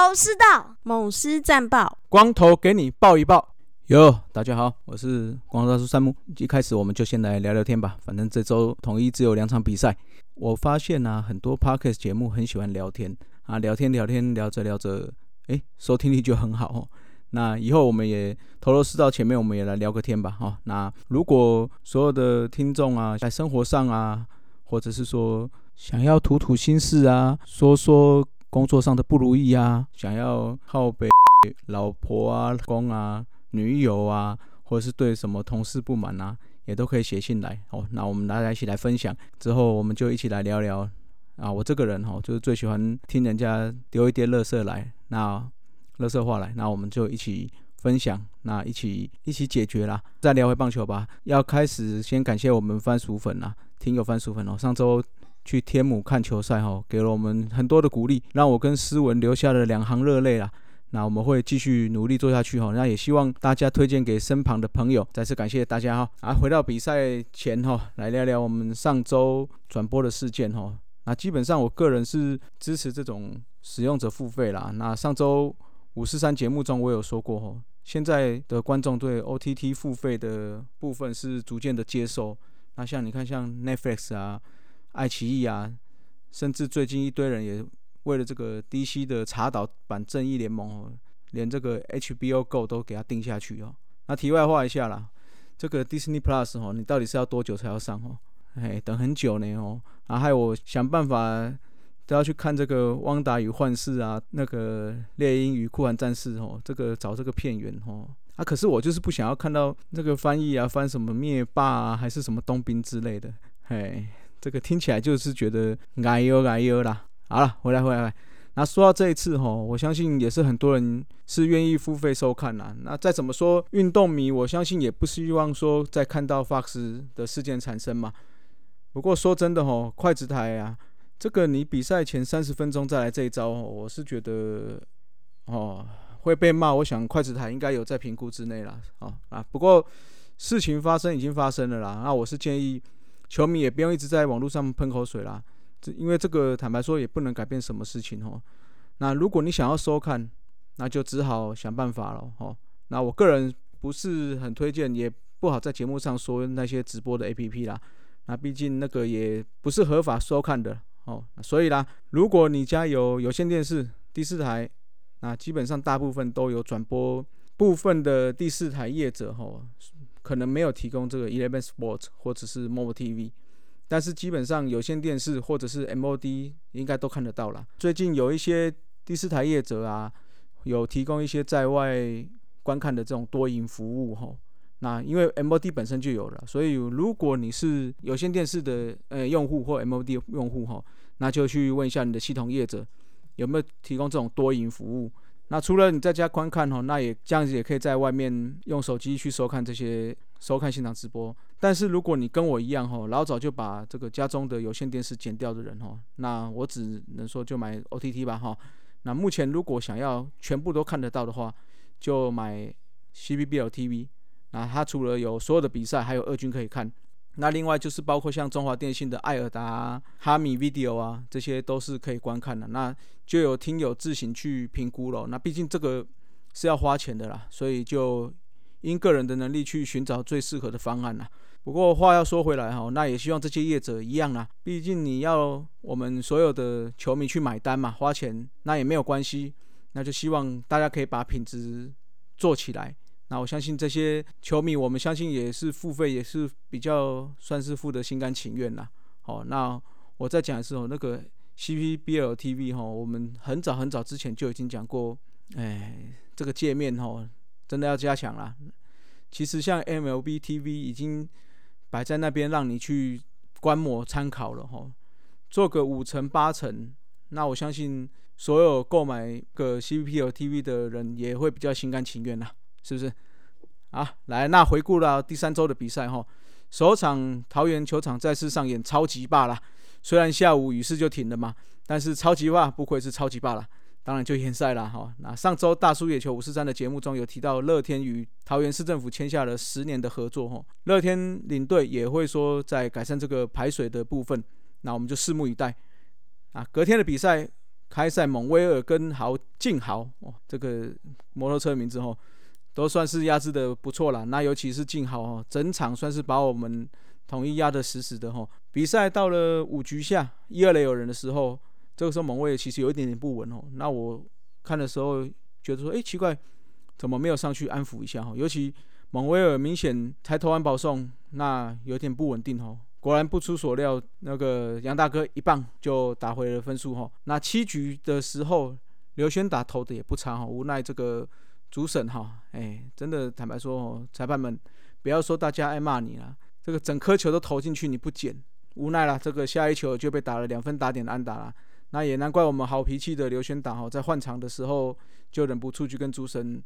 头头是道，猛狮战报，光头给你报一报。哟，大家好，我是光头大叔山木。一开始我们就先来聊聊天吧，反正这周统一只有两场比赛。我发现啊，很多 podcast 节目很喜欢聊天啊，聊天聊天聊着聊着，哎，收听力就很好哦。那以后我们也头头是道，前面我们也来聊个天吧，哈。那如果所有的听众啊，在生活上啊，或者是说想要吐吐心事啊，说说工作上的不如意啊，想要靠北老婆啊、公啊、女友啊，或者是对什么同事不满啊，也都可以写信来哦。那我们大家一起来分享，之后我们就一起来聊聊啊。我这个人哈，就是最喜欢听人家丢一点乐色来，那。乐色话来，那我们就一起分享，那一起一起解决啦。再聊回棒球吧。要开始先感谢我们番薯粉啦，听友番薯粉哦。上周去天母看球赛哈，给了我们很多的鼓励，让我跟思文留下了两行热泪啦。那我们会继续努力做下去哈。那也希望大家推荐给身旁的朋友。再次感谢大家哈。啊，回到比赛前哈，来聊聊我们上周转播的事件哈。那基本上我个人是支持这种使用者付费啦。那上周。五四三节目中，我有说过吼，现在的观众对 OTT 付费的部分是逐渐的接受。那像你看，像 Netflix 啊、爱奇艺啊，甚至最近一堆人也为了这个 DC 的查导版《正义联盟》哦，连这个 HBO Go 都给它定下去哦。那题外话一下啦，这个 Disney Plus 哦，你到底是要多久才要上哦？哎，等很久呢哦，然后还有我想办法。都要去看这个《汪达与幻视》啊，那个《猎鹰与酷寒战士》哦，这个找这个片源哦。啊，可是我就是不想要看到那个翻译啊，翻什么灭霸啊，还是什么冬兵之类的。嘿，这个听起来就是觉得哎呦哎呦啦。好了，回来回来。那说到这一次哈，我相信也是很多人是愿意付费收看啦。那再怎么说，运动迷我相信也不希望说再看到 Fox 的事件产生嘛。不过说真的哈，筷子台啊。这个你比赛前三十分钟再来这一招，我是觉得哦会被骂。我想筷子台应该有在评估之内了，哦啊。不过事情发生已经发生了啦，那我是建议球迷也不用一直在网络上喷口水啦，这因为这个坦白说也不能改变什么事情哦。那如果你想要收看，那就只好想办法了哦。那我个人不是很推荐，也不好在节目上说那些直播的 A P P 啦。那毕竟那个也不是合法收看的。哦，所以啦，如果你家有有线电视第四台，那基本上大部分都有转播。部分的第四台业者哈，可能没有提供这个 Eleven Sports 或者是 Mobile TV，但是基本上有线电视或者是 MOD 应该都看得到了。最近有一些第四台业者啊，有提供一些在外观看的这种多赢服务哈。那因为 MOD 本身就有了，所以如果你是有线电视的呃用户或 MOD 用户哈，那就去问一下你的系统业者有没有提供这种多赢服务。那除了你在家观看哈，那也这样子也可以在外面用手机去收看这些收看现场直播。但是如果你跟我一样哈，老早就把这个家中的有线电视剪掉的人哈，那我只能说就买 OTT 吧哈。那目前如果想要全部都看得到的话，就买 CBBL TV。那它除了有所有的比赛，还有二军可以看。那另外就是包括像中华电信的艾尔达、哈米 Video 啊，这些都是可以观看的。那就有听友自行去评估了。那毕竟这个是要花钱的啦，所以就因个人的能力去寻找最适合的方案啦。不过话要说回来哈，那也希望这些业者一样啊。毕竟你要我们所有的球迷去买单嘛，花钱那也没有关系。那就希望大家可以把品质做起来。那我相信这些球迷，我们相信也是付费，也是比较算是付的心甘情愿啦。好，那我再讲一次哦，那个 CPBL TV 哈，我们很早很早之前就已经讲过，哎，这个界面哈，真的要加强啦。其实像 MLB TV 已经摆在那边让你去观摩参考了哈，做个五成八成，那我相信所有购买个 CPBL TV 的人也会比较心甘情愿啦。是不是？啊，来，那回顾到第三周的比赛哈，首场桃园球场再次上演超级霸啦。虽然下午雨势就停了嘛，但是超级霸不愧是超级霸啦，当然就延赛了哈。那上周大叔野球五四三的节目中有提到，乐天与桃园市政府签下了十年的合作哈，乐天领队也会说在改善这个排水的部分，那我们就拭目以待。啊，隔天的比赛开赛蒙威尔跟豪静豪哦，这个摩托车名字哦，都算是压制的不错了。那尤其是静豪哦，整场算是把我们统一压得死死的哈。比赛到了五局下一二垒有人的时候，这个时候蒙威尔其实有一点点不稳哦。那我看的时候觉得说，哎，奇怪，怎么没有上去安抚一下哈？尤其蒙威尔明显才投完保送，那有点不稳定哦。果然不出所料，那个杨大哥一棒就打回了分数哈。那七局的时候，刘轩打投的也不差哈。无奈这个主审哈，哎，真的坦白说哦，裁判们不要说大家爱骂你了，这个整颗球都投进去你不捡，无奈了，这个下一球就被打了两分打点的安打了。那也难怪我们好脾气的刘轩打哈，在换场的时候就忍不住去跟主审，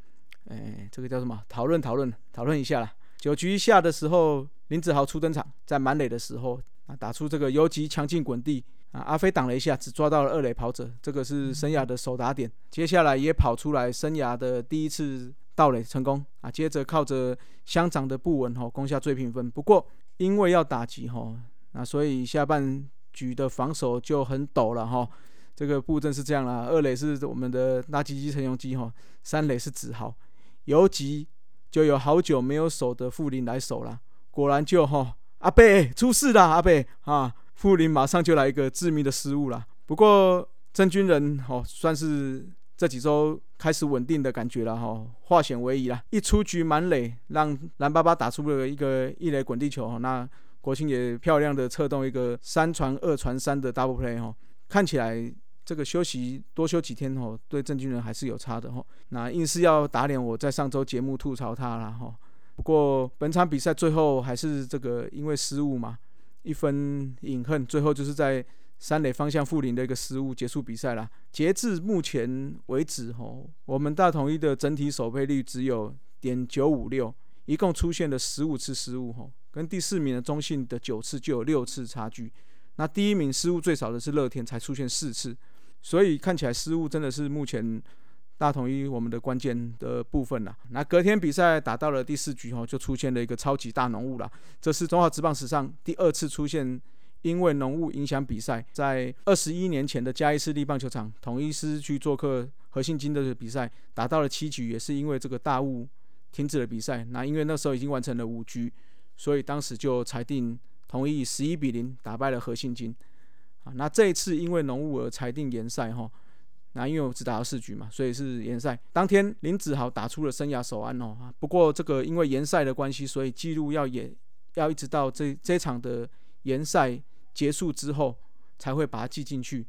哎，这个叫什么？讨论讨论讨论一下了。九局下的时候，林子豪初登场，在满垒的时候啊，打出这个游击强劲滚地啊，阿飞挡了一下，只抓到了二垒跑者，这个是生涯的首打点。接下来也跑出来生涯的第一次盗垒成功啊，接着靠着乡长的不稳吼攻下最平分。不过因为要打击吼，那所以下半局的防守就很陡了哈。这个布阵是这样啦，二垒是我们的垃圾机陈永基哈，三垒是子豪，游击。就有好久没有守的富林来守了，果然就哈阿贝出事了，阿贝啊，富林马上就来一个致命的失误了。不过郑军人哦，算是这几周开始稳定的感觉了哈，化险为夷了，一出局满垒，让蓝巴巴打出了一个一垒滚地球，那国庆也漂亮的策动一个三传二传三的 double play 哈，看起来。这个休息多休几天哦，对郑军人还是有差的哈。那硬是要打脸我在上周节目吐槽他了哈。不过本场比赛最后还是这个因为失误嘛，一分饮恨，最后就是在三垒方向负零的一个失误结束比赛了。截至目前为止吼，我们大统一的整体守备率只有点九五六，一共出现了十五次失误吼，跟第四名的中信的九次就有六次差距。那第一名失误最少的是乐天，才出现四次。所以看起来失误真的是目前大统一我们的关键的部分了。那隔天比赛打到了第四局哦，就出现了一个超级大浓雾了。这是中华职棒史上第二次出现因为浓雾影响比赛。在二十一年前的嘉义市立棒球场，统一师去做客和信金的比赛，打到了七局，也是因为这个大雾停止了比赛。那因为那时候已经完成了五局，所以当时就裁定统一十一比零打败了和信金。啊，那这一次因为浓雾而裁定延赛哈，那因为我只打到四局嘛，所以是延赛。当天林子豪打出了生涯首安哦，不过这个因为延赛的关系，所以记录要延，要一直到这这场的延赛结束之后才会把它记进去，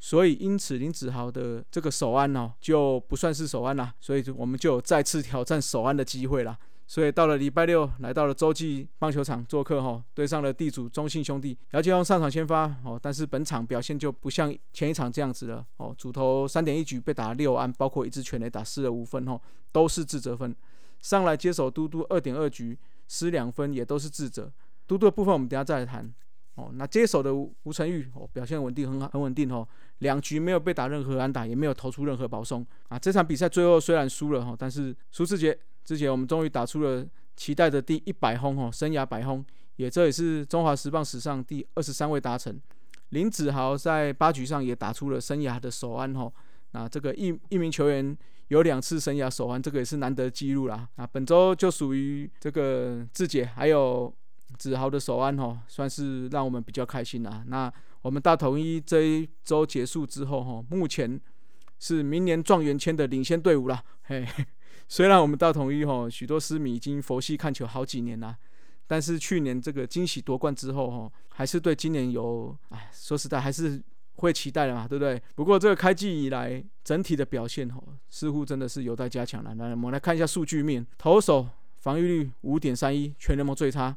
所以因此林子豪的这个首安哦就不算是首安啦，所以我们就再次挑战首安的机会啦。所以到了礼拜六，来到了洲际棒球场做客哈，对上了地主中信兄弟，姚建宏上场先发哦，但是本场表现就不像前一场这样子了哦，主投三点一局被打六安，包括一支全垒打失了五分哦，都是自责分。上来接手嘟嘟二点二局失两分，也都是自责。嘟嘟的部分我们等下再来谈哦。那接手的吴成玉哦，表现稳定很好，很稳定哦，两局没有被打任何安打，也没有投出任何保送啊。这场比赛最后虽然输了哈，但是苏志杰。之前我们终于打出了期待的第一百轰哦，生涯百轰，也这也是中华时棒史上第二十三位达成。林子豪在八局上也打出了生涯的首安哦，那这个一一名球员有两次生涯首安，这个也是难得记录啦。啊，本周就属于这个志杰还有子豪的首安哦，算是让我们比较开心啦。那我们大统一这一周结束之后哈，目前是明年状元签的领先队伍啦，嘿。虽然我们大统一吼许多私迷已经佛系看球好几年了，但是去年这个惊喜夺冠之后吼，还是对今年有哎，说实在还是会期待的嘛，对不对？不过这个开季以来整体的表现吼，似乎真的是有待加强了。来，我们来看一下数据面，投手防御率五点三一，全联盟最差，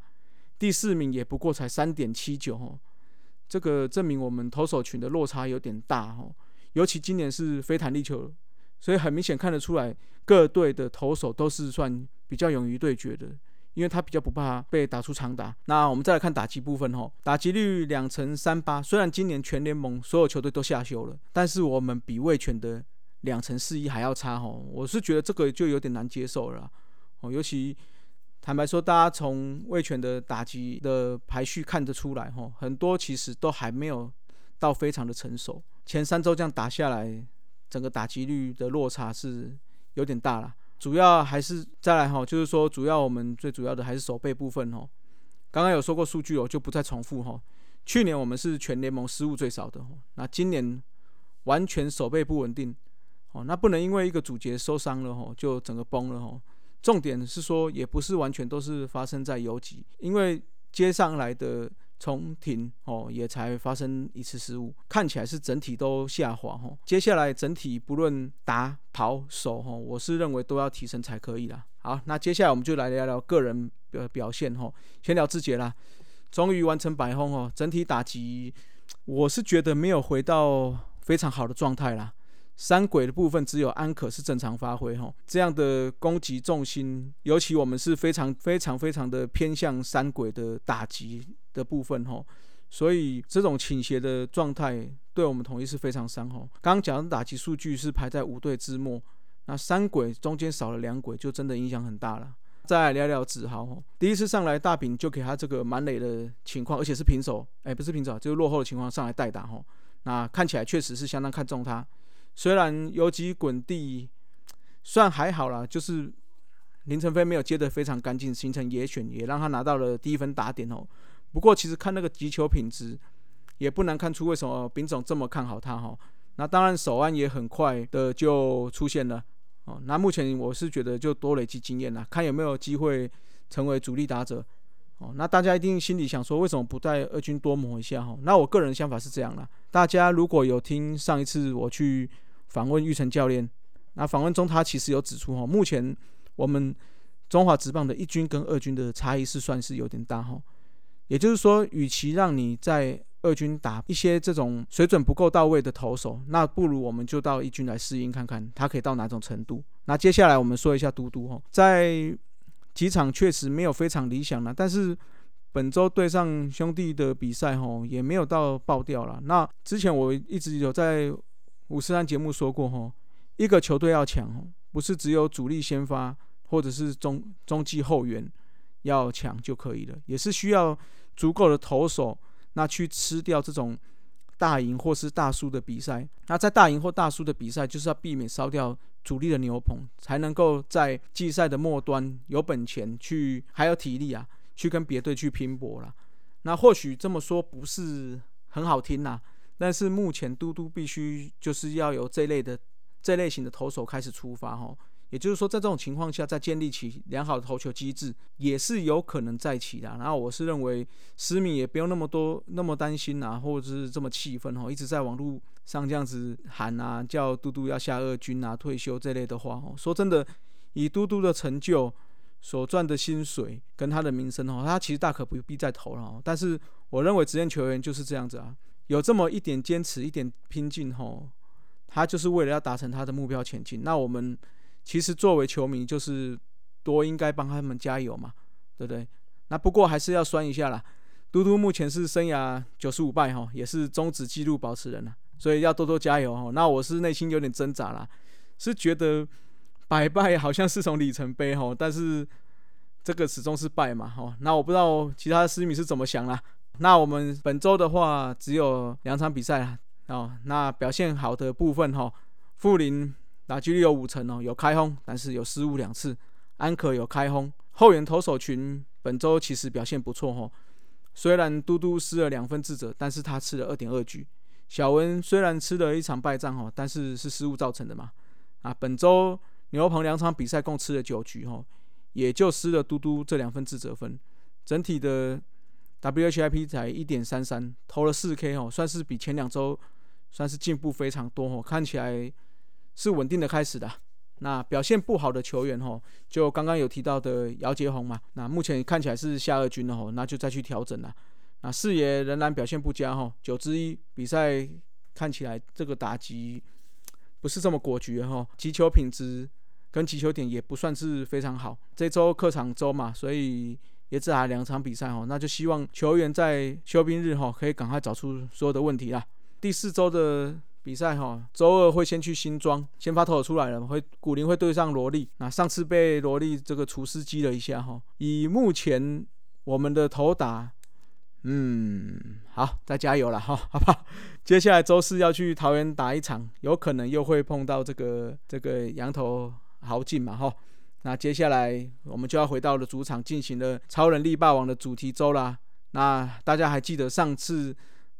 第四名也不过才三点七九吼，这个证明我们投手群的落差有点大吼，尤其今年是非弹力球。所以很明显看得出来，各队的投手都是算比较勇于对决的，因为他比较不怕被打出长打。那我们再来看打击部分吼，打击率两成三八。虽然今年全联盟所有球队都下修了，但是我们比卫权的两成四一还要差吼。我是觉得这个就有点难接受了哦。尤其坦白说，大家从卫权的打击的排序看得出来吼，很多其实都还没有到非常的成熟。前三周这样打下来，整个打击率的落差是有点大了。主要还是再来哈，就是说主要我们最主要的还是守备部分哦。刚刚有说过数据，哦就不再重复哈。去年我们是全联盟失误最少的，那今年完全守备不稳定，哦，那不能因为一个主角受伤了吼，就整个崩了吼。重点是说，也不是完全都是发生在游击，因为接上来的重停哦，也才发生一次失误，看起来是整体都下滑吼。接下来整体不论打跑守吼，我是认为都要提升才可以啦。好，那接下来我们就来聊聊个人的表现吼，先聊志杰啦。终于完成百轰哦！整体打击，我是觉得没有回到非常好的状态啦。三鬼的部分只有安可是正常发挥哈，这样的攻击重心，尤其我们是非常非常非常的偏向三鬼的打击的部分哈，所以这种倾斜的状态对我们统一是非常伤哈。刚刚讲的打击数据是排在五队之末，那三鬼中间少了两鬼，就真的影响很大了。再聊聊子豪，第一次上来大饼就给他这个满垒的情况，而且是平手，哎，不是平手，就是落后的情况上来代打吼。那看起来确实是相当看重他，虽然游击滚地算还好啦，就是林晨飞没有接得非常干净，形成野选，也让他拿到了第一分打点哦。不过其实看那个击球品质，也不难看出为什么丙总这么看好他哈。那当然手腕也很快的就出现了。哦，那目前我是觉得就多累积经验啦，看有没有机会成为主力打者。哦，那大家一定心里想说，为什么不带二军多磨一下？哈，那我个人想法是这样啦。大家如果有听上一次我去访问玉成教练，那访问中他其实有指出，哈，目前我们中华职棒的一军跟二军的差异是算是有点大，哈。也就是说，与其让你在二军打一些这种水准不够到位的投手，那不如我们就到一军来适应看看，他可以到哪种程度。那接下来我们说一下嘟嘟哈，在几场确实没有非常理想了，但是本周对上兄弟的比赛哈，也没有到爆掉了。那之前我一直有在五十三节目说过哈，一个球队要强，不是只有主力先发或者是中中继后援要强就可以了，也是需要足够的投手。那去吃掉这种大赢或是大输的比赛，那在大赢或大输的比赛，就是要避免烧掉主力的牛棚，才能够在季赛的末端有本钱去，还有体力啊，去跟别队去拼搏了。那或许这么说不是很好听呐，但是目前嘟嘟必须就是要由这类的这类型的投手开始出发哈。也就是说，在这种情况下，再建立起良好的投球机制，也是有可能再起的。然后，我是认为，思敏也不用那么多那么担心啊，或者是这么气愤哦，一直在网络上这样子喊啊，叫嘟嘟要下二军啊，退休这类的话哦。说真的，以嘟嘟的成就所赚的薪水跟他的名声哦，他其实大可不必再投了。但是，我认为职业球员就是这样子啊，有这么一点坚持，一点拼劲吼，他就是为了要达成他的目标前进。那我们。其实作为球迷，就是多应该帮他们加油嘛，对不对？那不过还是要酸一下啦。嘟嘟目前是生涯九十五败哈，也是终止纪录保持人了，所以要多多加油哈。那我是内心有点挣扎啦，是觉得百败好像是从里程碑哈，但是这个始终是败嘛哈。那我不知道其他的私迷是怎么想啦。那我们本周的话只有两场比赛啦，哦，那表现好的部分哈，富林。打击率有五成哦，有开轰，但是有失误两次。安可有开轰，后援投手群本周其实表现不错哦。虽然嘟嘟失了两分自责，但是他吃了二点二局。小文虽然吃了一场败仗哦，但是是失误造成的嘛。啊，本周牛棚两场比赛共吃了九局哦，也就失了嘟嘟这两分自责分。整体的 WHIP 才一点三三，投了四 K 哦，算是比前两周算是进步非常多哦，看起来。是稳定的开始的。那表现不好的球员吼，就刚刚有提到的姚杰宏嘛，那目前看起来是下二军了吼，那就再去调整了。那四爷仍然表现不佳吼，九之一比赛看起来这个打击不是这么果决哈，击球品质跟击球点也不算是非常好。这周客场周嘛，所以也只打两场比赛吼，那就希望球员在休兵日吼可以赶快找出所有的问题啦。第四周的。比赛哈，周二会先去新庄，先发投手出来了，会古林会对上罗莉。那上次被罗莉这个厨师击了一下哈，以目前我们的投打嗯，好，再加油了哈，好不好？接下来周四要去桃园打一场，有可能又会碰到这个这个羊头豪进嘛哈。那接下来我们就要回到了主场进行了超人力霸王的主题周啦。那大家还记得上次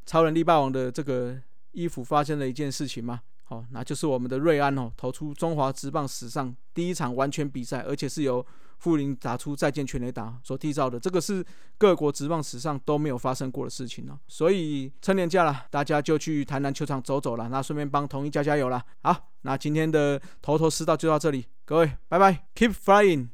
超人力霸王的这个衣服发生了一件事情吗？好，那就是我们的瑞安哦，投出中华职棒史上第一场完全比赛，而且是由。富林打出再见全垒打所缔造的，这个是各国职棒史上都没有发生过的事情了。所以趁年假了，大家就去台南球场走走了，那顺便帮同一加加油了。好，那今天的头头是道就到这里，各位拜拜，Keep flying。